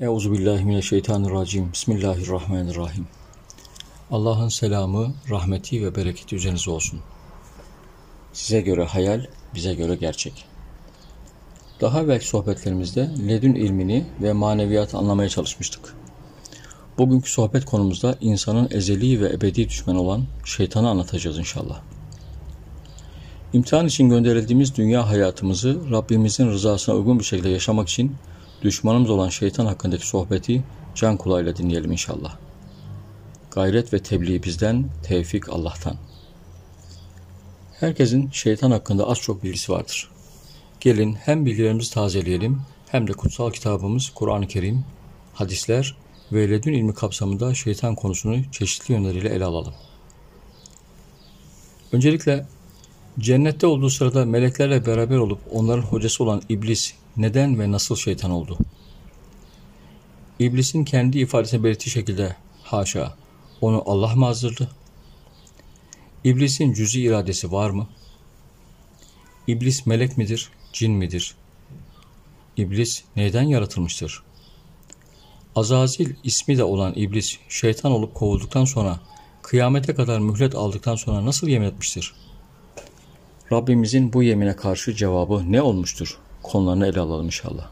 Euzubillahimineşşeytanirracim. Bismillahirrahmanirrahim. Allah'ın selamı, rahmeti ve bereketi üzerinize olsun. Size göre hayal, bize göre gerçek. Daha evvelki sohbetlerimizde ledün ilmini ve maneviyatı anlamaya çalışmıştık. Bugünkü sohbet konumuzda insanın ezeli ve ebedi düşmanı olan şeytanı anlatacağız inşallah. İmtihan için gönderildiğimiz dünya hayatımızı Rabbimizin rızasına uygun bir şekilde yaşamak için düşmanımız olan şeytan hakkındaki sohbeti can kulağıyla dinleyelim inşallah. Gayret ve tebliğ bizden, tevfik Allah'tan. Herkesin şeytan hakkında az çok bilgisi vardır. Gelin hem bilgilerimizi tazeleyelim hem de kutsal kitabımız Kur'an-ı Kerim, hadisler ve ledün ilmi kapsamında şeytan konusunu çeşitli yönleriyle ele alalım. Öncelikle cennette olduğu sırada meleklerle beraber olup onların hocası olan iblis neden ve nasıl şeytan oldu? İblisin kendi ifadesine belirttiği şekilde haşa onu Allah mı azdırdı? İblisin cüzi iradesi var mı? İblis melek midir, cin midir? İblis neyden yaratılmıştır? Azazil ismi de olan iblis şeytan olup kovulduktan sonra kıyamete kadar mühlet aldıktan sonra nasıl yemin etmiştir? Rabbimizin bu yemine karşı cevabı ne olmuştur? Konularını ele alalım inşallah.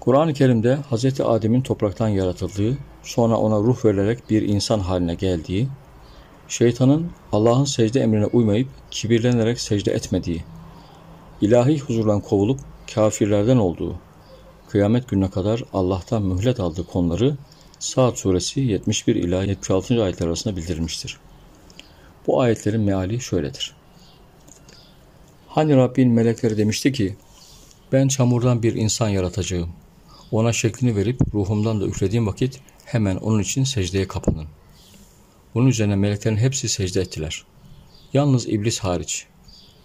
Kur'an-ı Kerim'de Hz. Adem'in topraktan yaratıldığı, sonra ona ruh verilerek bir insan haline geldiği, şeytanın Allah'ın secde emrine uymayıp kibirlenerek secde etmediği, ilahi huzurdan kovulup kafirlerden olduğu, kıyamet gününe kadar Allah'tan mühlet aldığı konuları Saat suresi 71 ila 76. ayetler arasında bildirilmiştir. Bu ayetlerin meali şöyledir. Hani Rabbin melekleri demişti ki, ben çamurdan bir insan yaratacağım. Ona şeklini verip ruhumdan da üflediğim vakit hemen onun için secdeye kapanın. Bunun üzerine meleklerin hepsi secde ettiler. Yalnız iblis hariç.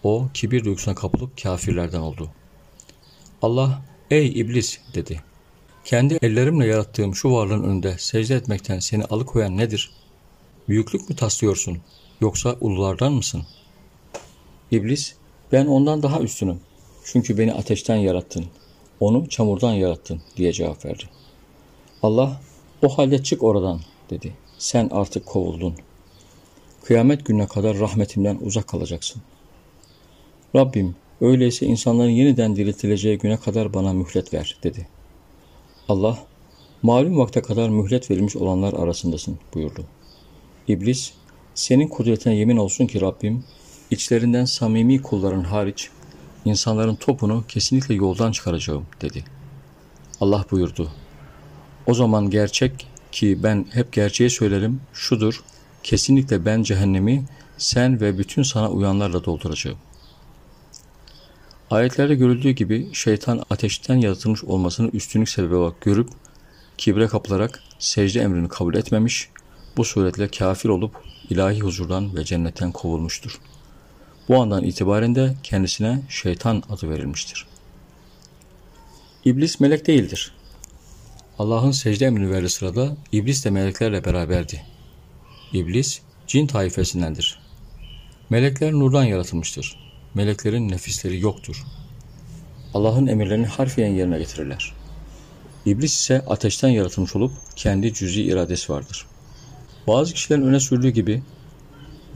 O kibir duygusuna kapılıp kafirlerden oldu. Allah, ey iblis dedi. Kendi ellerimle yarattığım şu varlığın önünde secde etmekten seni alıkoyan nedir? Büyüklük mü taslıyorsun? Yoksa ululardan mısın? İblis, ben ondan daha üstünüm. Çünkü beni ateşten yarattın. Onu çamurdan yarattın diye cevap verdi. Allah, o halde çık oradan dedi. Sen artık kovuldun. Kıyamet gününe kadar rahmetimden uzak kalacaksın. Rabbim, öyleyse insanların yeniden diriltileceği güne kadar bana mühlet ver dedi. Allah, malum vakte kadar mühlet verilmiş olanlar arasındasın buyurdu. İblis, senin kudretine yemin olsun ki Rabbim, içlerinden samimi kulların hariç, insanların topunu kesinlikle yoldan çıkaracağım dedi. Allah buyurdu. O zaman gerçek ki ben hep gerçeği söylerim şudur, kesinlikle ben cehennemi sen ve bütün sana uyanlarla dolduracağım. Ayetlerde görüldüğü gibi şeytan ateşten yaratılmış olmasını üstünlük sebebi olarak görüp kibre kapılarak secde emrini kabul etmemiş, bu suretle kafir olup ilahi huzurdan ve cennetten kovulmuştur. Bu andan itibaren de kendisine şeytan adı verilmiştir. İblis melek değildir. Allah'ın secde emrini verdiği sırada iblis de meleklerle beraberdi. İblis cin taifesindendir. Melekler nurdan yaratılmıştır. Meleklerin nefisleri yoktur. Allah'ın emirlerini harfiyen yerine getirirler. İblis ise ateşten yaratılmış olup kendi cüzi iradesi vardır. Bazı kişilerin öne sürdüğü gibi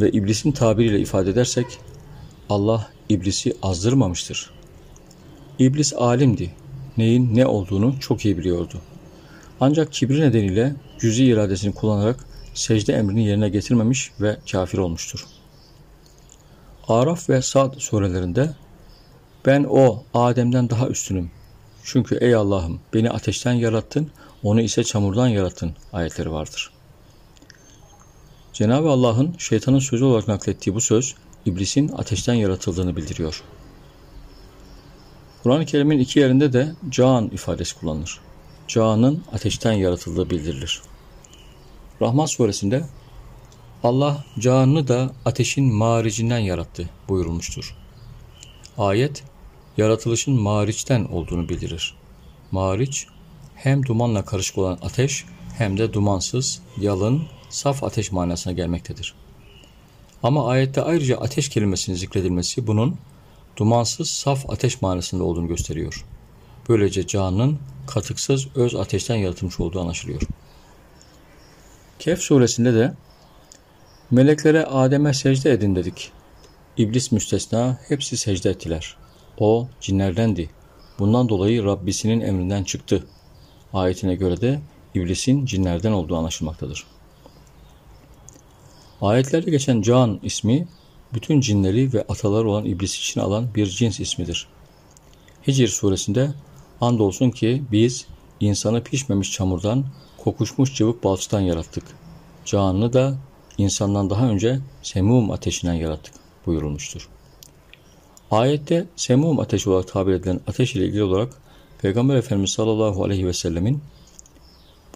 ve iblisin tabiriyle ifade edersek Allah iblisi azdırmamıştır. İblis alimdi. Neyin ne olduğunu çok iyi biliyordu. Ancak kibri nedeniyle cüzi iradesini kullanarak secde emrini yerine getirmemiş ve kafir olmuştur. Araf ve Sad surelerinde ben o Adem'den daha üstünüm. Çünkü ey Allah'ım beni ateşten yarattın, onu ise çamurdan yarattın ayetleri vardır. Cenab-ı Allah'ın şeytanın sözü olarak naklettiği bu söz iblisin ateşten yaratıldığını bildiriyor. Kur'an-ı Kerim'in iki yerinde de can ifadesi kullanılır. Canın ateşten yaratıldığı bildirilir. Rahman suresinde Allah canını da ateşin maricinden yarattı buyurulmuştur. Ayet, yaratılışın mariçten olduğunu bildirir. Mariç, hem dumanla karışık olan ateş hem de dumansız, yalın, saf ateş manasına gelmektedir. Ama ayette ayrıca ateş kelimesinin zikredilmesi bunun dumansız saf ateş manasında olduğunu gösteriyor. Böylece canın katıksız öz ateşten yaratılmış olduğu anlaşılıyor. Kehf suresinde de meleklere Adem'e secde edin dedik. İblis müstesna hepsi secde ettiler. O cinlerdendi. Bundan dolayı Rabbisinin emrinden çıktı. Ayetine göre de iblisin cinlerden olduğu anlaşılmaktadır. Ayetlerde geçen can ismi bütün cinleri ve ataları olan iblis için alan bir cins ismidir. Hicr suresinde andolsun ki biz insanı pişmemiş çamurdan, kokuşmuş cıvık balçıktan yarattık. Canını da insandan daha önce semum ateşinden yarattık buyurulmuştur. Ayette semum ateşi olarak tabir edilen ateş ile ilgili olarak Peygamber Efendimiz sallallahu aleyhi ve sellemin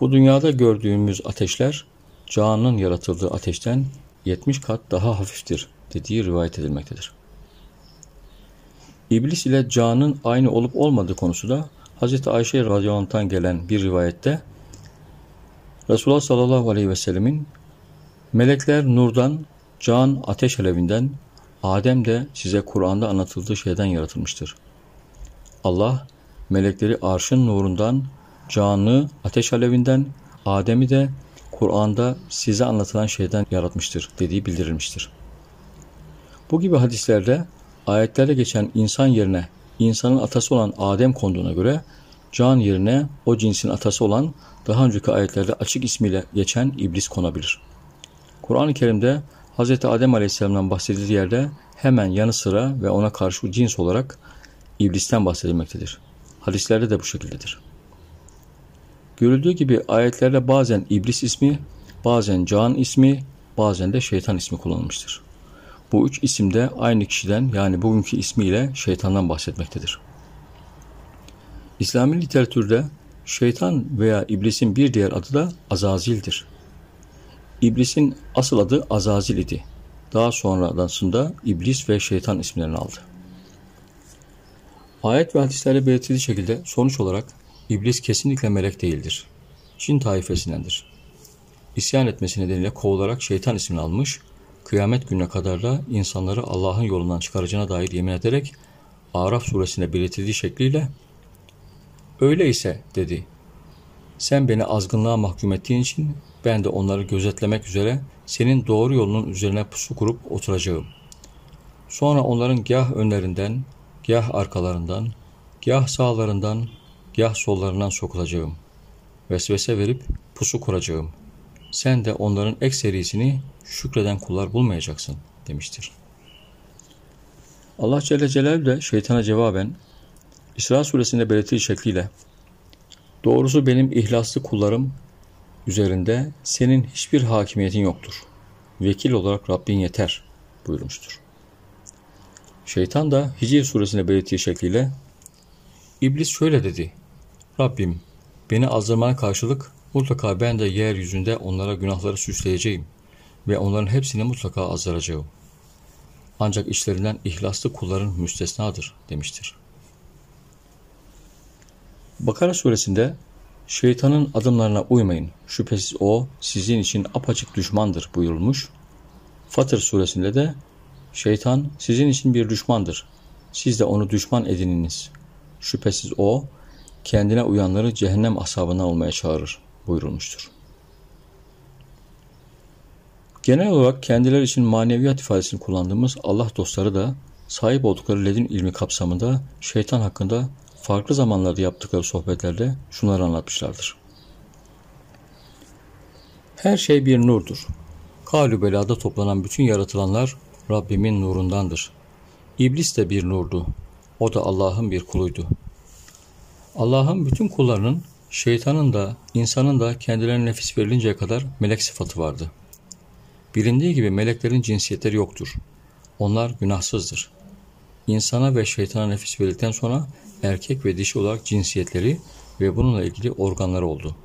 bu dünyada gördüğümüz ateşler canın yaratıldığı ateşten 70 kat daha hafiftir dediği rivayet edilmektedir. İblis ile canın aynı olup olmadığı konusu da Hz. Ayşe radıyallahu gelen bir rivayette Resulullah sallallahu aleyhi ve sellemin melekler nurdan, can ateş alevinden, Adem de size Kur'an'da anlatıldığı şeyden yaratılmıştır. Allah melekleri arşın nurundan, canı ateş alevinden, Adem'i de Kur'an'da size anlatılan şeyden yaratmıştır dediği bildirilmiştir. Bu gibi hadislerde ayetlerde geçen insan yerine insanın atası olan Adem konduğuna göre can yerine o cinsin atası olan daha önceki ayetlerde açık ismiyle geçen iblis konabilir. Kur'an-ı Kerim'de Hz. Adem Aleyhisselam'dan bahsedildiği yerde hemen yanı sıra ve ona karşı cins olarak iblisten bahsedilmektedir. Hadislerde de bu şekildedir. Görüldüğü gibi ayetlerde bazen iblis ismi, bazen can ismi, bazen de şeytan ismi kullanılmıştır. Bu üç isim de aynı kişiden yani bugünkü ismiyle şeytandan bahsetmektedir. İslami literatürde şeytan veya iblisin bir diğer adı da Azazil'dir. İblisin asıl adı Azazil idi. Daha sonrasında iblis ve şeytan isimlerini aldı. Ayet ve hadislerde belirtildiği şekilde sonuç olarak iblis kesinlikle melek değildir. Cin taifesindendir. İsyan etmesi nedeniyle kovularak şeytan ismini almış kıyamet gününe kadar da insanları Allah'ın yolundan çıkaracağına dair yemin ederek Araf suresinde belirtildiği şekliyle öyleyse dedi. Sen beni azgınlığa mahkum ettiğin için ben de onları gözetlemek üzere senin doğru yolunun üzerine pusu kurup oturacağım. Sonra onların gah önlerinden, gah arkalarından, gah sağlarından, gah sollarından sokulacağım. Vesvese verip pusu kuracağım sen de onların ekserisini şükreden kullar bulmayacaksın demiştir. Allah Celle Celaluhu de şeytana cevaben İsra suresinde belirttiği şekliyle Doğrusu benim ihlaslı kullarım üzerinde senin hiçbir hakimiyetin yoktur. Vekil olarak Rabbin yeter buyurmuştur. Şeytan da Hicr suresinde belirttiği şekliyle İblis şöyle dedi. Rabbim beni azdırmana karşılık Mutlaka ben de yeryüzünde onlara günahları süsleyeceğim ve onların hepsini mutlaka azaracağım. Ancak işlerinden ihlaslı kulların müstesnadır demiştir. Bakara suresinde şeytanın adımlarına uymayın. Şüphesiz o sizin için apaçık düşmandır buyurulmuş. Fatır suresinde de şeytan sizin için bir düşmandır. Siz de onu düşman edininiz. Şüphesiz o kendine uyanları cehennem ashabına olmaya çağırır buyurulmuştur. Genel olarak kendileri için maneviyat ifadesini kullandığımız Allah dostları da sahip oldukları ledin ilmi kapsamında şeytan hakkında farklı zamanlarda yaptıkları sohbetlerde şunları anlatmışlardır. Her şey bir nurdur. Kalü belada toplanan bütün yaratılanlar Rabbimin nurundandır. İblis de bir nurdu. O da Allah'ın bir kuluydu. Allah'ın bütün kullarının Şeytanın da insanın da kendilerine nefis verilinceye kadar melek sıfatı vardı. Bilindiği gibi meleklerin cinsiyetleri yoktur. Onlar günahsızdır. İnsana ve şeytana nefis verildikten sonra erkek ve dişi olarak cinsiyetleri ve bununla ilgili organları oldu.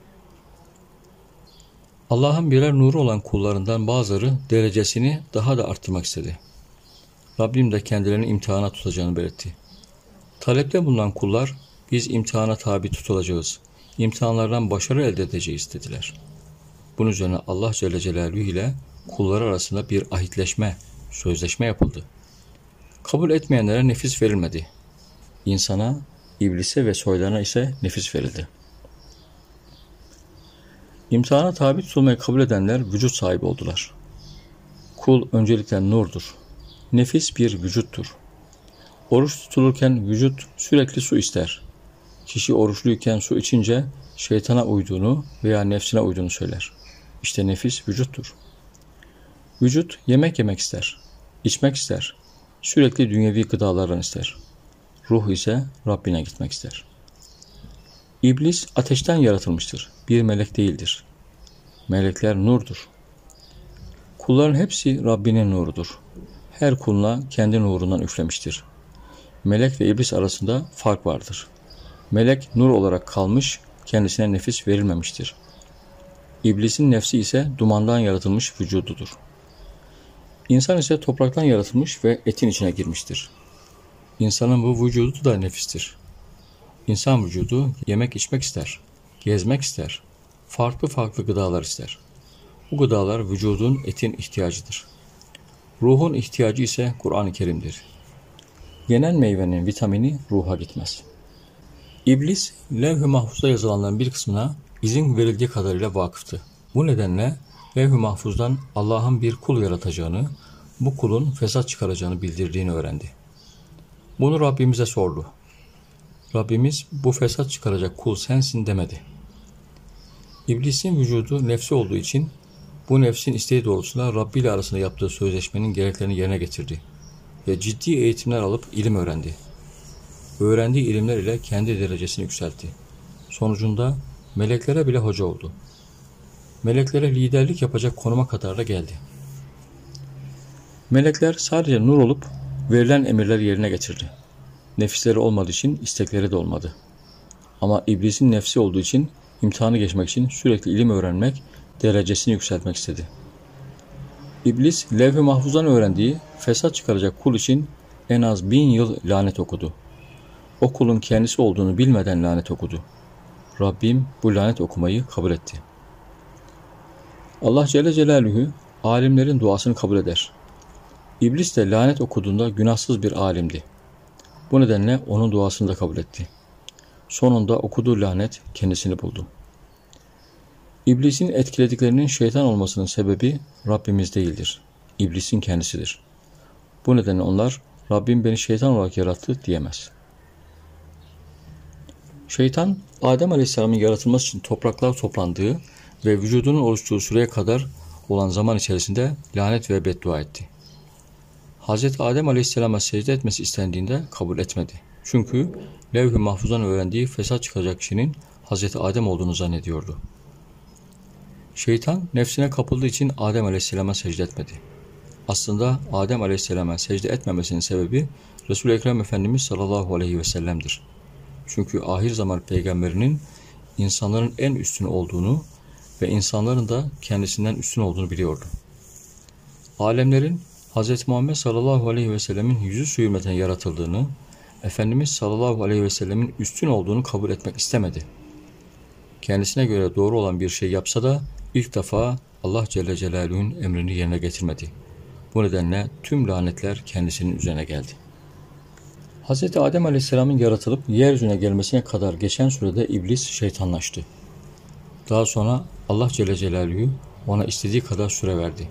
Allah'ın birer nuru olan kullarından bazıları derecesini daha da arttırmak istedi. Rabbim de kendilerini imtihana tutacağını belirtti. Talepte bulunan kullar biz imtihana tabi tutulacağız imtihanlardan başarı elde edeceğiz dediler. Bunun üzerine Allah Celle Celaluhu ile kullar arasında bir ahitleşme, sözleşme yapıldı. Kabul etmeyenlere nefis verilmedi. İnsana İblise ve soylarına ise nefis verildi. İmtihana tabi tutulmayı kabul edenler vücut sahibi oldular. Kul öncelikle nurdur. Nefis bir vücuttur. Oruç tutulurken vücut sürekli su ister. Kişi oruçluyken su içince şeytana uyduğunu veya nefsine uyduğunu söyler. İşte nefis vücuttur. Vücut yemek yemek ister, içmek ister, sürekli dünyevi gıdalardan ister. Ruh ise Rabbine gitmek ister. İblis ateşten yaratılmıştır. Bir melek değildir. Melekler nurdur. Kulların hepsi Rabbinin nurudur. Her kuluna kendi nurundan üflemiştir. Melek ve iblis arasında fark vardır. Melek nur olarak kalmış, kendisine nefis verilmemiştir. İblisin nefsi ise dumandan yaratılmış vücududur. İnsan ise topraktan yaratılmış ve etin içine girmiştir. İnsanın bu vücudu da nefistir. İnsan vücudu yemek içmek ister, gezmek ister, farklı farklı gıdalar ister. Bu gıdalar vücudun etin ihtiyacıdır. Ruhun ihtiyacı ise Kur'an-ı Kerim'dir. Yenen meyvenin vitamini ruha gitmez. İblis, levh-i mahfuzda yazılanların bir kısmına izin verildiği kadarıyla vakıftı. Bu nedenle levh-i mahfuzdan Allah'ın bir kul yaratacağını, bu kulun fesat çıkaracağını bildirdiğini öğrendi. Bunu Rabbimize sordu. Rabbimiz bu fesat çıkaracak kul sensin demedi. İblisin vücudu nefsi olduğu için bu nefsin isteği doğrultusunda Rabbi ile arasında yaptığı sözleşmenin gereklerini yerine getirdi ve ciddi eğitimler alıp ilim öğrendi. Öğrendiği ilimler ile kendi derecesini yükseltti. Sonucunda meleklere bile hoca oldu. Meleklere liderlik yapacak konuma kadar da geldi. Melekler sadece nur olup verilen emirleri yerine getirdi. Nefisleri olmadığı için istekleri de olmadı. Ama iblisin nefsi olduğu için imtihanı geçmek için sürekli ilim öğrenmek, derecesini yükseltmek istedi. İblis levh-i mahfuzdan öğrendiği fesat çıkaracak kul için en az bin yıl lanet okudu. O kulun kendisi olduğunu bilmeden lanet okudu. Rabbim bu lanet okumayı kabul etti. Allah Celle Celaluhu alimlerin duasını kabul eder. İblis de lanet okuduğunda günahsız bir alimdi. Bu nedenle onun duasını da kabul etti. Sonunda okuduğu lanet kendisini buldu. İblisin etkilediklerinin şeytan olmasının sebebi Rabbimiz değildir. İblisin kendisidir. Bu nedenle onlar Rabbim beni şeytan olarak yarattı diyemez. Şeytan, Adem Aleyhisselam'ın yaratılması için topraklar toplandığı ve vücudunun oluştuğu süreye kadar olan zaman içerisinde lanet ve beddua etti. Hz. Adem Aleyhisselam'a secde etmesi istendiğinde kabul etmedi. Çünkü levh-i mahfuzdan öğrendiği fesat çıkacak kişinin Hz. Adem olduğunu zannediyordu. Şeytan nefsine kapıldığı için Adem Aleyhisselam'a secde etmedi. Aslında Adem Aleyhisselam'a secde etmemesinin sebebi Resul-i Ekrem Efendimiz sallallahu aleyhi ve sellem'dir. Çünkü ahir zaman peygamberinin insanların en üstün olduğunu ve insanların da kendisinden üstün olduğunu biliyordu. Alemlerin Hz. Muhammed sallallahu aleyhi ve sellemin yüzü su yaratıldığını, Efendimiz sallallahu aleyhi ve sellemin üstün olduğunu kabul etmek istemedi. Kendisine göre doğru olan bir şey yapsa da ilk defa Allah Celle Celaluhu'nun emrini yerine getirmedi. Bu nedenle tüm lanetler kendisinin üzerine geldi. Hz. Adem Aleyhisselam'ın yaratılıp yeryüzüne gelmesine kadar geçen sürede iblis şeytanlaştı. Daha sonra Allah Celle Celaluhu ona istediği kadar süre verdi.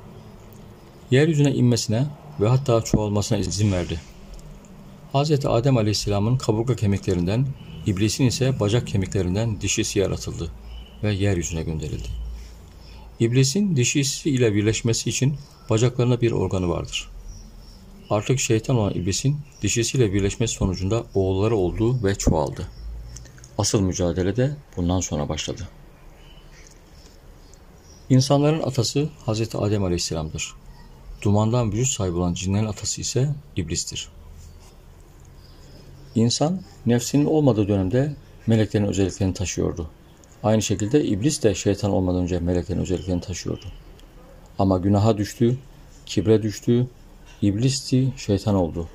Yeryüzüne inmesine ve hatta çoğalmasına izin verdi. Hz. Adem Aleyhisselam'ın kaburga kemiklerinden, iblisin ise bacak kemiklerinden dişisi yaratıldı ve yeryüzüne gönderildi. İblisin dişisi ile birleşmesi için bacaklarında bir organı vardır. Artık şeytan olan iblisin dişisiyle birleşmesi sonucunda oğulları oldu ve çoğaldı. Asıl mücadele de bundan sonra başladı. İnsanların atası Hz. Adem Aleyhisselam'dır. Dumandan vücut sahibi olan cinlerin atası ise iblistir. İnsan nefsinin olmadığı dönemde meleklerin özelliklerini taşıyordu. Aynı şekilde iblis de şeytan olmadan önce meleklerin özelliklerini taşıyordu. Ama günaha düştü, kibre düştü, iblisti, şeytan oldu.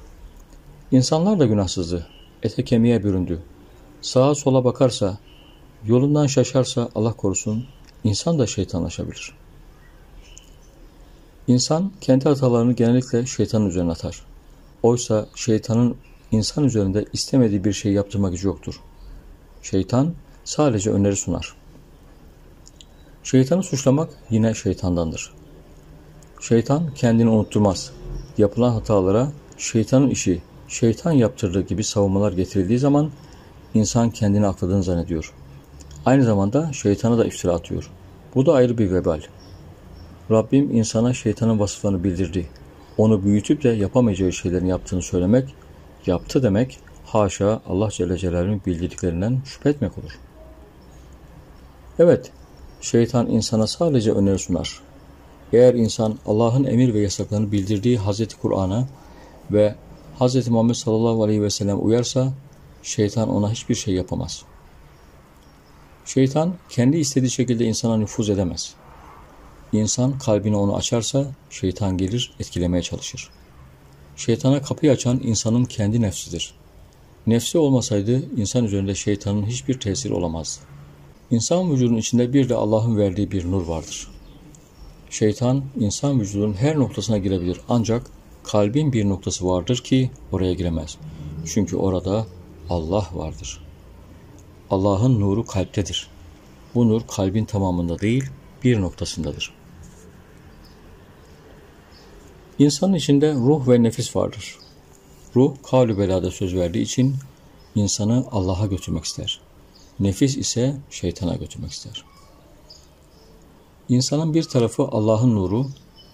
İnsanlar da günahsızdı, ete kemiğe büründü. Sağa sola bakarsa, yolundan şaşarsa Allah korusun, insan da şeytanlaşabilir. İnsan kendi hatalarını genellikle şeytanın üzerine atar. Oysa şeytanın insan üzerinde istemediği bir şey yaptırma gücü yoktur. Şeytan sadece öneri sunar. Şeytanı suçlamak yine şeytandandır. Şeytan kendini unutturmaz. Yapılan hatalara şeytanın işi, şeytan yaptırdığı gibi savunmalar getirildiği zaman insan kendini akladığını zannediyor. Aynı zamanda şeytana da iftira atıyor. Bu da ayrı bir vebal. Rabbim insana şeytanın vasıflarını bildirdi. Onu büyütüp de yapamayacağı şeylerin yaptığını söylemek, yaptı demek, haşa Allah Celle Celaluhu'nun bildirdiklerinden şüphe etmek olur. Evet, şeytan insana sadece öneri sunar. Eğer insan Allah'ın emir ve yasaklarını bildirdiği Hazreti Kur'an'a ve Hz. Muhammed sallallahu aleyhi ve sellem uyarsa şeytan ona hiçbir şey yapamaz. Şeytan kendi istediği şekilde insana nüfuz edemez. İnsan kalbini onu açarsa şeytan gelir etkilemeye çalışır. Şeytana kapıyı açan insanın kendi nefsidir. Nefsi olmasaydı insan üzerinde şeytanın hiçbir tesiri olamazdı. İnsan vücudunun içinde bir de Allah'ın verdiği bir nur vardır. Şeytan insan vücudunun her noktasına girebilir ancak kalbin bir noktası vardır ki oraya giremez. Çünkü orada Allah vardır. Allah'ın nuru kalptedir. Bu nur kalbin tamamında değil, bir noktasındadır. İnsanın içinde ruh ve nefis vardır. Ruh kavli belada söz verdiği için insanı Allah'a götürmek ister. Nefis ise şeytana götürmek ister. İnsanın bir tarafı Allah'ın nuru,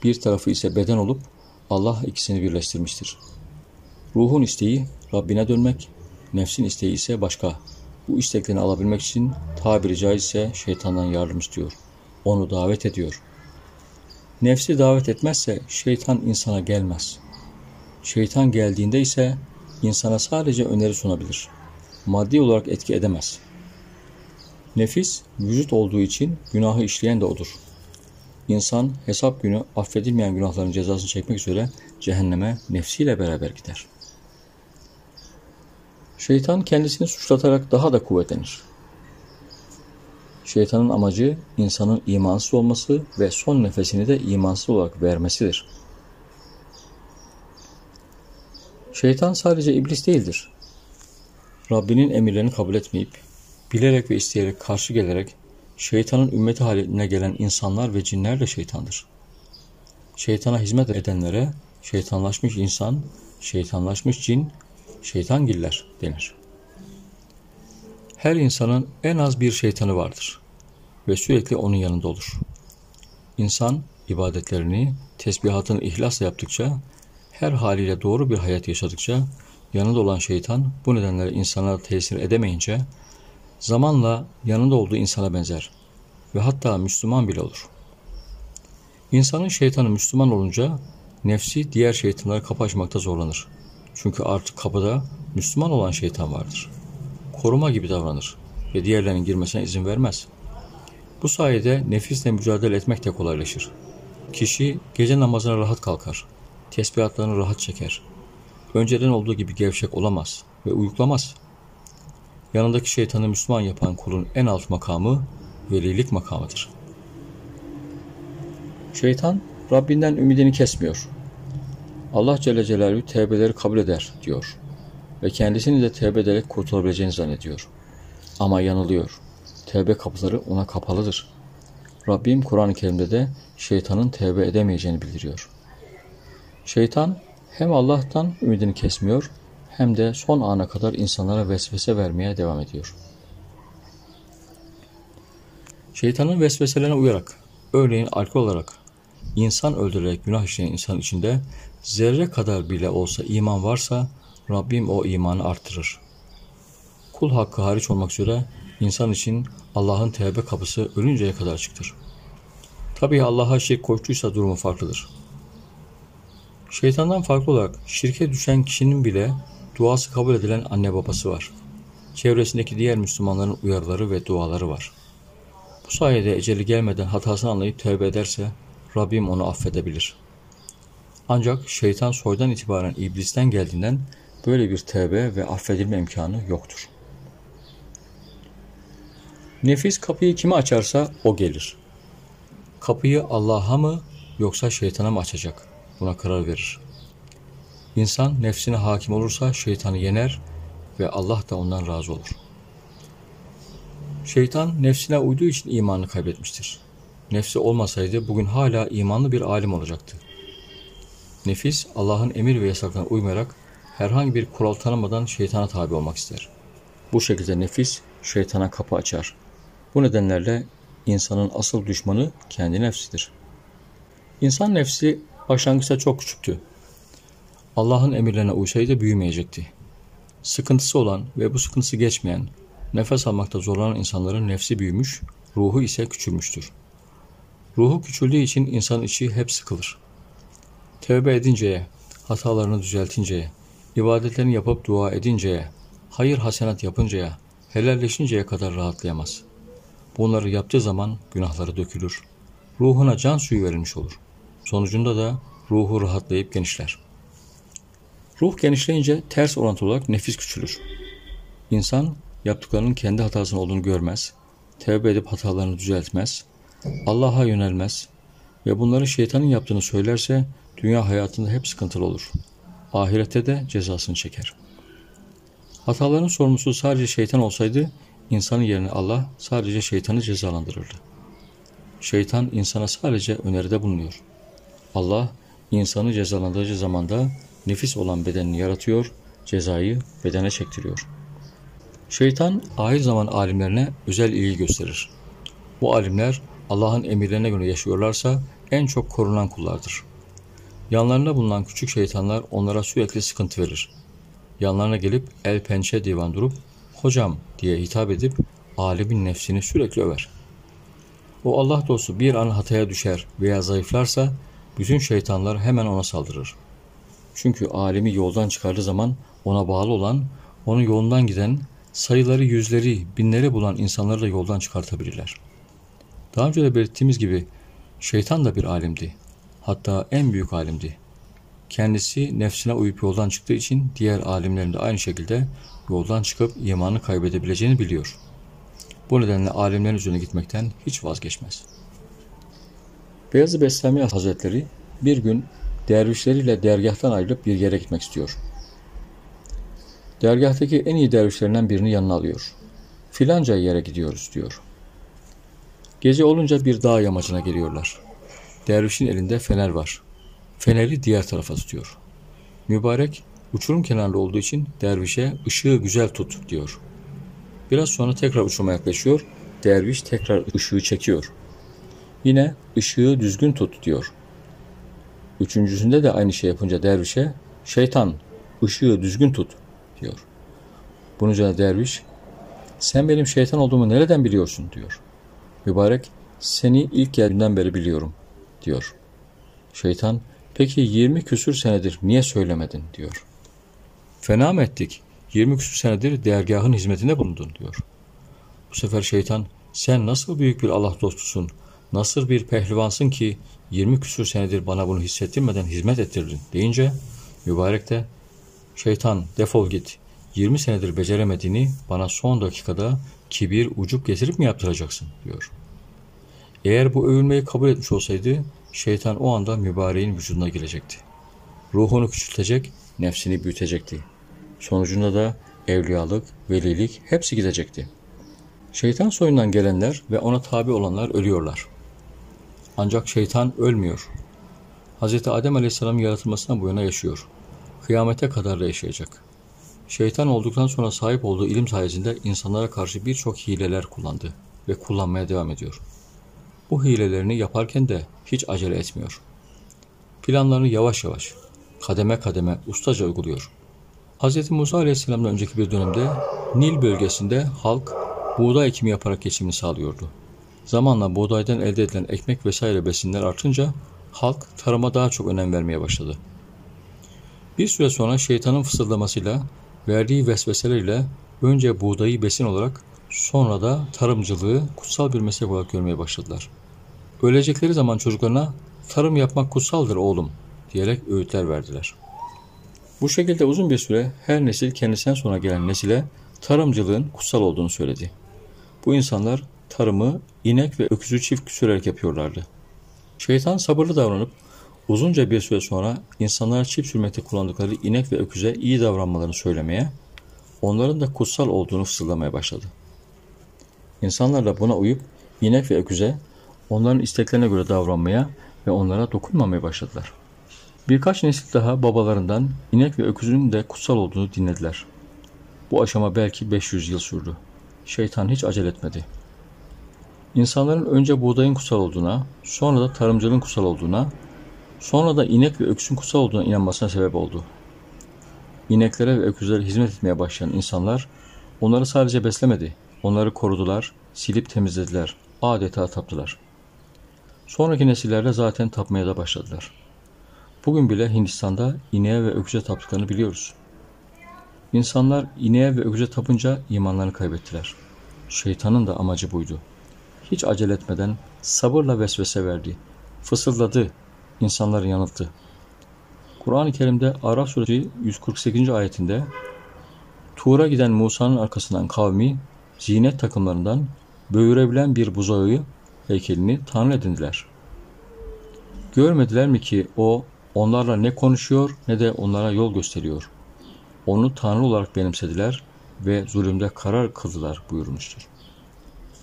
bir tarafı ise beden olup Allah ikisini birleştirmiştir. Ruhun isteği Rabbine dönmek, nefsin isteği ise başka. Bu isteklerini alabilmek için tabiri caizse şeytandan yardım istiyor. Onu davet ediyor. Nefsi davet etmezse şeytan insana gelmez. Şeytan geldiğinde ise insana sadece öneri sunabilir. Maddi olarak etki edemez. Nefis vücut olduğu için günahı işleyen de odur. İnsan hesap günü affedilmeyen günahların cezasını çekmek üzere cehenneme nefsiyle beraber gider. Şeytan kendisini suçlatarak daha da kuvvetlenir. Şeytanın amacı insanın imansız olması ve son nefesini de imansız olarak vermesidir. Şeytan sadece iblis değildir. Rabbinin emirlerini kabul etmeyip, bilerek ve isteyerek karşı gelerek Şeytanın ümmeti haline gelen insanlar ve cinler de şeytandır. Şeytana hizmet edenlere şeytanlaşmış insan, şeytanlaşmış cin, şeytangiller denir. Her insanın en az bir şeytanı vardır ve sürekli onun yanında olur. İnsan ibadetlerini, tesbihatını ihlasla yaptıkça, her haliyle doğru bir hayat yaşadıkça, yanında olan şeytan bu nedenle insana tesir edemeyince Zamanla yanında olduğu insana benzer ve hatta Müslüman bile olur. İnsanın şeytanı Müslüman olunca nefsi diğer şeytanlara kapı açmakta zorlanır. Çünkü artık kapıda Müslüman olan şeytan vardır. Koruma gibi davranır ve diğerlerinin girmesine izin vermez. Bu sayede nefisle mücadele etmek de kolaylaşır. Kişi gece namazına rahat kalkar, tesbihatlarını rahat çeker. Önceden olduğu gibi gevşek olamaz ve uyuklamaz. Yanındaki şeytanı Müslüman yapan kulun en alt makamı velilik makamıdır. Şeytan Rabbinden ümidini kesmiyor. Allah Celle Celaluhu tevbeleri kabul eder diyor. Ve kendisini de tevbe ederek kurtulabileceğini zannediyor. Ama yanılıyor. Tevbe kapıları ona kapalıdır. Rabbim Kur'an-ı Kerim'de de şeytanın tevbe edemeyeceğini bildiriyor. Şeytan hem Allah'tan ümidini kesmiyor hem de son ana kadar insanlara vesvese vermeye devam ediyor. Şeytanın vesveselerine uyarak, örneğin alkol olarak, insan öldürerek günah işleyen insan içinde zerre kadar bile olsa iman varsa Rabbim o imanı arttırır. Kul hakkı hariç olmak üzere insan için Allah'ın tevbe kapısı ölünceye kadar açıktır. Tabii Allah'a şirk koştuysa durumu farklıdır. Şeytandan farklı olarak şirke düşen kişinin bile Duası kabul edilen anne babası var. Çevresindeki diğer Müslümanların uyarıları ve duaları var. Bu sayede eceli gelmeden hatasını anlayıp tövbe ederse Rabbim onu affedebilir. Ancak şeytan soydan itibaren iblisten geldiğinden böyle bir tövbe ve affedilme imkanı yoktur. Nefis kapıyı kime açarsa o gelir. Kapıyı Allah'a mı yoksa şeytana mı açacak? Buna karar verir. İnsan nefsine hakim olursa şeytanı yener ve Allah da ondan razı olur. Şeytan nefsine uyduğu için imanını kaybetmiştir. Nefsi olmasaydı bugün hala imanlı bir alim olacaktı. Nefis Allah'ın emir ve yasaklarına uymayarak herhangi bir kural tanımadan şeytana tabi olmak ister. Bu şekilde nefis şeytana kapı açar. Bu nedenlerle insanın asıl düşmanı kendi nefsidir. İnsan nefsi başlangıçta çok küçüktü. Allah'ın emirlerine uysaydı büyümeyecekti. Sıkıntısı olan ve bu sıkıntısı geçmeyen, nefes almakta zorlanan insanların nefsi büyümüş, ruhu ise küçülmüştür. Ruhu küçüldüğü için insan içi hep sıkılır. Tevbe edinceye, hatalarını düzeltinceye, ibadetlerini yapıp dua edinceye, hayır hasenat yapıncaya, helalleşinceye kadar rahatlayamaz. Bunları yaptığı zaman günahları dökülür. Ruhuna can suyu verilmiş olur. Sonucunda da ruhu rahatlayıp genişler. Ruh genişleyince ters orantılı olarak nefis küçülür. İnsan yaptıklarının kendi hatasının olduğunu görmez, tevbe edip hatalarını düzeltmez, Allah'a yönelmez ve bunları şeytanın yaptığını söylerse dünya hayatında hep sıkıntılı olur. Ahirette de cezasını çeker. Hataların sorumlusu sadece şeytan olsaydı insanın yerine Allah sadece şeytanı cezalandırırdı. Şeytan insana sadece öneride bulunuyor. Allah insanı cezalandırıcı zamanda nefis olan bedenini yaratıyor, cezayı bedene çektiriyor. Şeytan ahir zaman alimlerine özel ilgi gösterir. Bu alimler Allah'ın emirlerine göre yaşıyorlarsa en çok korunan kullardır. Yanlarında bulunan küçük şeytanlar onlara sürekli sıkıntı verir. Yanlarına gelip el pençe divan durup hocam diye hitap edip alimin nefsini sürekli över. O Allah dostu bir an hataya düşer veya zayıflarsa bütün şeytanlar hemen ona saldırır. Çünkü alemi yoldan çıkardığı zaman ona bağlı olan, onun yolundan giden, sayıları yüzleri, binleri bulan insanları da yoldan çıkartabilirler. Daha önce de belirttiğimiz gibi şeytan da bir alimdi. Hatta en büyük alimdi. Kendisi nefsine uyup yoldan çıktığı için diğer alimlerin de aynı şekilde yoldan çıkıp imanı kaybedebileceğini biliyor. Bu nedenle alimlerin üzerine gitmekten hiç vazgeçmez. Beyazı Beslami Hazretleri bir gün dervişleriyle dergahtan ayrılıp bir yere gitmek istiyor. Dergahtaki en iyi dervişlerinden birini yanına alıyor. Filanca yere gidiyoruz diyor. Gece olunca bir dağ yamacına geliyorlar. Dervişin elinde fener var. Feneri diğer tarafa tutuyor. Mübarek uçurum kenarında olduğu için dervişe ışığı güzel tut diyor. Biraz sonra tekrar uçuruma yaklaşıyor. Derviş tekrar ışığı çekiyor. Yine ışığı düzgün tut diyor. Üçüncüsünde de aynı şey yapınca dervişe şeytan ışığı düzgün tut diyor. Bunun üzerine derviş sen benim şeytan olduğumu nereden biliyorsun diyor. Mübarek seni ilk geldiğinden beri biliyorum diyor. Şeytan peki 20 küsür senedir niye söylemedin diyor. Fena mı ettik? 20 küsür senedir dergahın hizmetinde bulundun diyor. Bu sefer şeytan sen nasıl büyük bir Allah dostusun, nasıl bir pehlivansın ki 20 küsür senedir bana bunu hissettirmeden hizmet ettirdin deyince mübarek de şeytan defol git 20 senedir beceremediğini bana son dakikada kibir ucup getirip mi yaptıracaksın diyor. Eğer bu övülmeyi kabul etmiş olsaydı şeytan o anda mübareğin vücuduna girecekti. Ruhunu küçültecek, nefsini büyütecekti. Sonucunda da evliyalık, velilik hepsi gidecekti. Şeytan soyundan gelenler ve ona tabi olanlar ölüyorlar. Ancak şeytan ölmüyor. Hz. Adem Aleyhisselam yaratılmasına bu yana yaşıyor. Kıyamete kadar da yaşayacak. Şeytan olduktan sonra sahip olduğu ilim sayesinde insanlara karşı birçok hileler kullandı ve kullanmaya devam ediyor. Bu hilelerini yaparken de hiç acele etmiyor. Planlarını yavaş yavaş, kademe kademe ustaca uyguluyor. Hz. Musa Aleyhisselam'dan önceki bir dönemde Nil bölgesinde halk buğday ekimi yaparak geçimini sağlıyordu. Zamanla buğdaydan elde edilen ekmek vesaire besinler artınca halk tarıma daha çok önem vermeye başladı. Bir süre sonra şeytanın fısıldamasıyla, verdiği vesveselerle önce buğdayı besin olarak sonra da tarımcılığı kutsal bir meslek olarak görmeye başladılar. Ölecekleri zaman çocuklarına tarım yapmak kutsaldır oğlum diyerek öğütler verdiler. Bu şekilde uzun bir süre her nesil kendisinden sonra gelen nesile tarımcılığın kutsal olduğunu söyledi. Bu insanlar tarımı inek ve öküzü çift sürerek yapıyorlardı. Şeytan sabırlı davranıp Uzunca bir süre sonra insanlara çift sürmekte kullandıkları inek ve öküze iyi davranmalarını söylemeye, onların da kutsal olduğunu fısıldamaya başladı. İnsanlar da buna uyup inek ve öküze onların isteklerine göre davranmaya ve onlara dokunmamaya başladılar. Birkaç nesil daha babalarından inek ve öküzün de kutsal olduğunu dinlediler. Bu aşama belki 500 yıl sürdü. Şeytan hiç acele etmedi. İnsanların önce buğdayın kutsal olduğuna, sonra da tarımcılığın kutsal olduğuna, sonra da inek ve öküzün kutsal olduğuna inanmasına sebep oldu. İneklere ve öküzlere hizmet etmeye başlayan insanlar onları sadece beslemedi, onları korudular, silip temizlediler, adeta taptılar. Sonraki nesillerde zaten tapmaya da başladılar. Bugün bile Hindistan'da ineğe ve öküze taptıklarını biliyoruz. İnsanlar ineğe ve öküze tapınca imanlarını kaybettiler. Şeytanın da amacı buydu. Hiç acele etmeden sabırla vesvese verdi. Fısıldadı, insanları yanılttı. Kur'an-ı Kerim'de Araf suresi 148. ayetinde Tuğra giden Musa'nın arkasından kavmi zinet takımlarından böğürebilen bir buzağı heykelini tanrı edindiler. Görmediler mi ki o onlarla ne konuşuyor ne de onlara yol gösteriyor. Onu tanrı olarak benimsediler ve zulümde karar kıldılar buyurmuştur.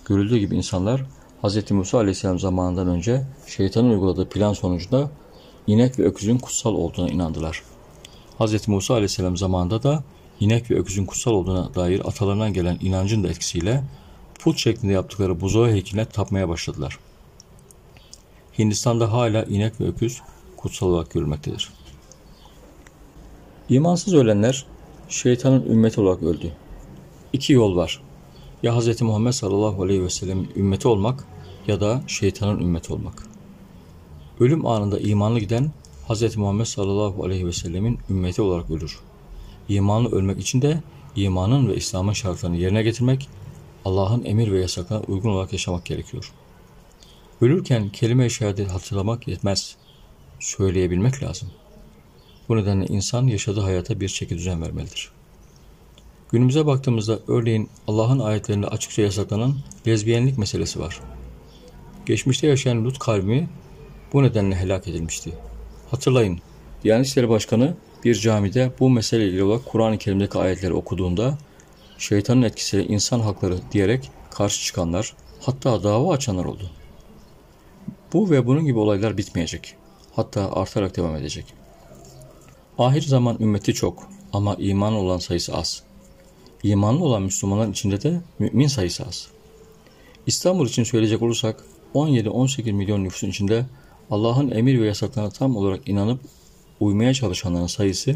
Görüldüğü gibi insanlar Hz. Musa aleyhisselam zamanından önce şeytanın uyguladığı plan sonucunda inek ve öküzün kutsal olduğuna inandılar. Hz. Musa aleyhisselam zamanında da inek ve öküzün kutsal olduğuna dair atalarından gelen inancın da etkisiyle put şeklinde yaptıkları buzağı heykeline tapmaya başladılar. Hindistan'da hala inek ve öküz kutsal olarak görülmektedir. İmansız ölenler şeytanın ümmeti olarak öldü. İki yol var. Ya Hz. Muhammed sallallahu aleyhi ve sellem'in ümmeti olmak ya da şeytanın ümmeti olmak. Ölüm anında imanlı giden Hz. Muhammed sallallahu aleyhi ve sellemin ümmeti olarak ölür. İmanlı ölmek için de imanın ve İslam'ın şartlarını yerine getirmek, Allah'ın emir ve yasaklarına uygun olarak yaşamak gerekiyor. Ölürken kelime-i şehadet hatırlamak yetmez. Söyleyebilmek lazım. Bu nedenle insan yaşadığı hayata bir çeki düzen vermelidir. Günümüze baktığımızda örneğin Allah'ın ayetlerinde açıkça yasaklanan lezbiyenlik meselesi var. Geçmişte yaşayan Lut kavmi bu nedenle helak edilmişti. Hatırlayın, Diyanet İşleri Başkanı bir camide bu meseleyle ilgili olarak Kur'an-ı Kerim'deki ayetleri okuduğunda şeytanın etkisiyle insan hakları diyerek karşı çıkanlar, hatta dava açanlar oldu. Bu ve bunun gibi olaylar bitmeyecek. Hatta artarak devam edecek. Ahir zaman ümmeti çok ama iman olan sayısı az. İmanlı olan Müslümanların içinde de mümin sayısı az. İstanbul için söyleyecek olursak 17-18 milyon nüfusun içinde Allah'ın emir ve yasaklarına tam olarak inanıp uymaya çalışanların sayısı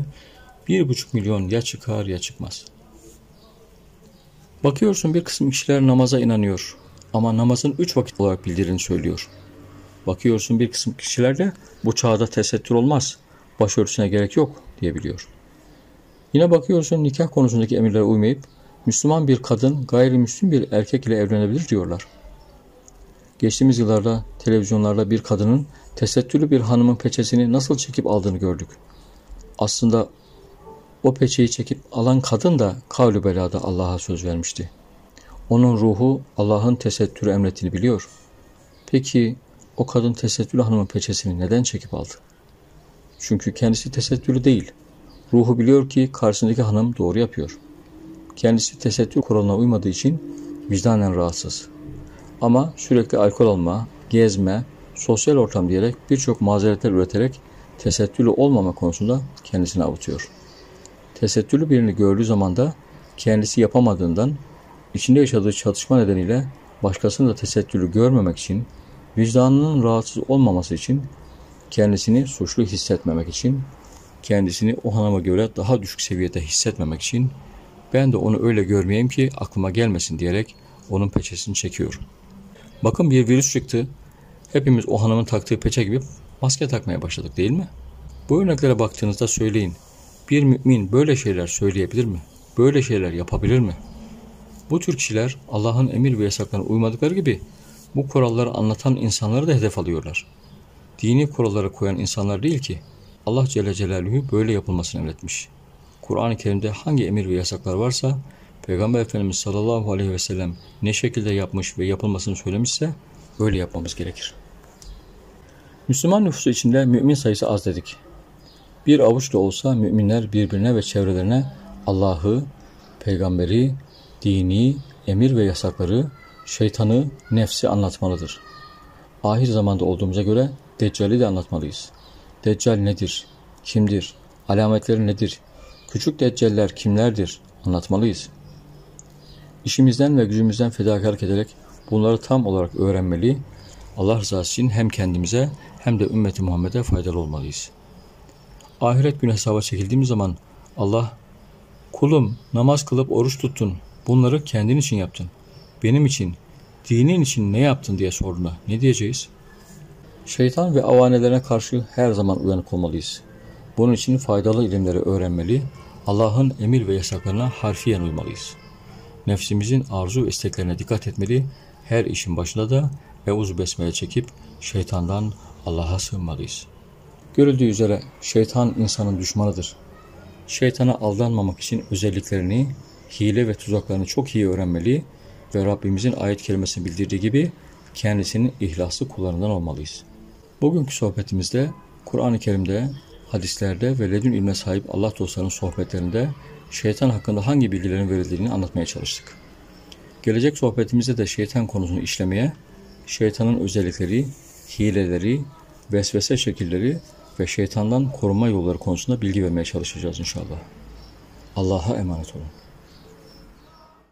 1,5 milyon ya çıkar ya çıkmaz. Bakıyorsun bir kısım kişiler namaza inanıyor ama namazın üç vakit olarak bildirini söylüyor. Bakıyorsun bir kısım kişiler de bu çağda tesettür olmaz, başörtüsüne gerek yok diyebiliyor. Yine bakıyorsun nikah konusundaki emirlere uymayıp Müslüman bir kadın gayrimüslim bir erkek ile evlenebilir diyorlar. Geçtiğimiz yıllarda televizyonlarda bir kadının tesettürlü bir hanımın peçesini nasıl çekip aldığını gördük. Aslında o peçeyi çekip alan kadın da kavlu belada Allah'a söz vermişti. Onun ruhu Allah'ın tesettürü emrettiğini biliyor. Peki o kadın tesettürlü hanımın peçesini neden çekip aldı? Çünkü kendisi tesettürlü değil. Ruhu biliyor ki karşısındaki hanım doğru yapıyor. Kendisi tesettür kuralına uymadığı için vicdanen rahatsız. Ama sürekli alkol alma, gezme, sosyal ortam diyerek birçok mazeretler üreterek tesettürlü olmama konusunda kendisini avutuyor. Tesettürlü birini gördüğü zaman da kendisi yapamadığından içinde yaşadığı çatışma nedeniyle başkasını da tesettürlü görmemek için, vicdanının rahatsız olmaması için, kendisini suçlu hissetmemek için, kendisini o hanıma göre daha düşük seviyede hissetmemek için ben de onu öyle görmeyeyim ki aklıma gelmesin diyerek onun peçesini çekiyor. Bakın bir virüs çıktı. Hepimiz o hanımın taktığı peçe gibi maske takmaya başladık değil mi? Bu örneklere baktığınızda söyleyin. Bir mümin böyle şeyler söyleyebilir mi? Böyle şeyler yapabilir mi? Bu tür kişiler Allah'ın emir ve yasaklarına uymadıkları gibi bu kuralları anlatan insanları da hedef alıyorlar. Dini kuralları koyan insanlar değil ki Allah Celle Celaluhu böyle yapılmasını emretmiş. Kur'an-ı Kerim'de hangi emir ve yasaklar varsa Peygamber Efendimiz sallallahu aleyhi ve sellem ne şekilde yapmış ve yapılmasını söylemişse öyle yapmamız gerekir. Müslüman nüfusu içinde mümin sayısı az dedik. Bir avuç da olsa müminler birbirine ve çevrelerine Allah'ı, peygamberi, dini, emir ve yasakları, şeytanı, nefsi anlatmalıdır. Ahir zamanda olduğumuza göre Deccal'i de anlatmalıyız. Deccal nedir? Kimdir? Alametleri nedir? Küçük deccaller kimlerdir? Anlatmalıyız. İşimizden ve gücümüzden fedakarlık ederek bunları tam olarak öğrenmeli, Allah rızası için hem kendimize hem de ümmeti Muhammed'e faydalı olmalıyız. Ahiret günü hesaba çekildiğimiz zaman Allah, kulum namaz kılıp oruç tuttun, bunları kendin için yaptın. Benim için, dinin için ne yaptın diye sorduğunda ne diyeceğiz? Şeytan ve avanelerine karşı her zaman uyanık olmalıyız. Bunun için faydalı ilimleri öğrenmeli, Allah'ın emir ve yasaklarına harfiyen uymalıyız. Nefsimizin arzu ve isteklerine dikkat etmeli, her işin başında da Eûzü Besmele çekip şeytandan Allah'a sığınmalıyız. Görüldüğü üzere şeytan insanın düşmanıdır. Şeytana aldanmamak için özelliklerini, hile ve tuzaklarını çok iyi öğrenmeli ve Rabbimizin ayet kelimesini bildirdiği gibi kendisinin ihlaslı kullarından olmalıyız. Bugünkü sohbetimizde Kur'an-ı Kerim'de, hadislerde ve ledün ilme sahip Allah dostlarının sohbetlerinde şeytan hakkında hangi bilgilerin verildiğini anlatmaya çalıştık. Gelecek sohbetimizde de şeytan konusunu işlemeye, şeytanın özellikleri, hileleri, vesvese şekilleri ve şeytandan korunma yolları konusunda bilgi vermeye çalışacağız inşallah. Allah'a emanet olun.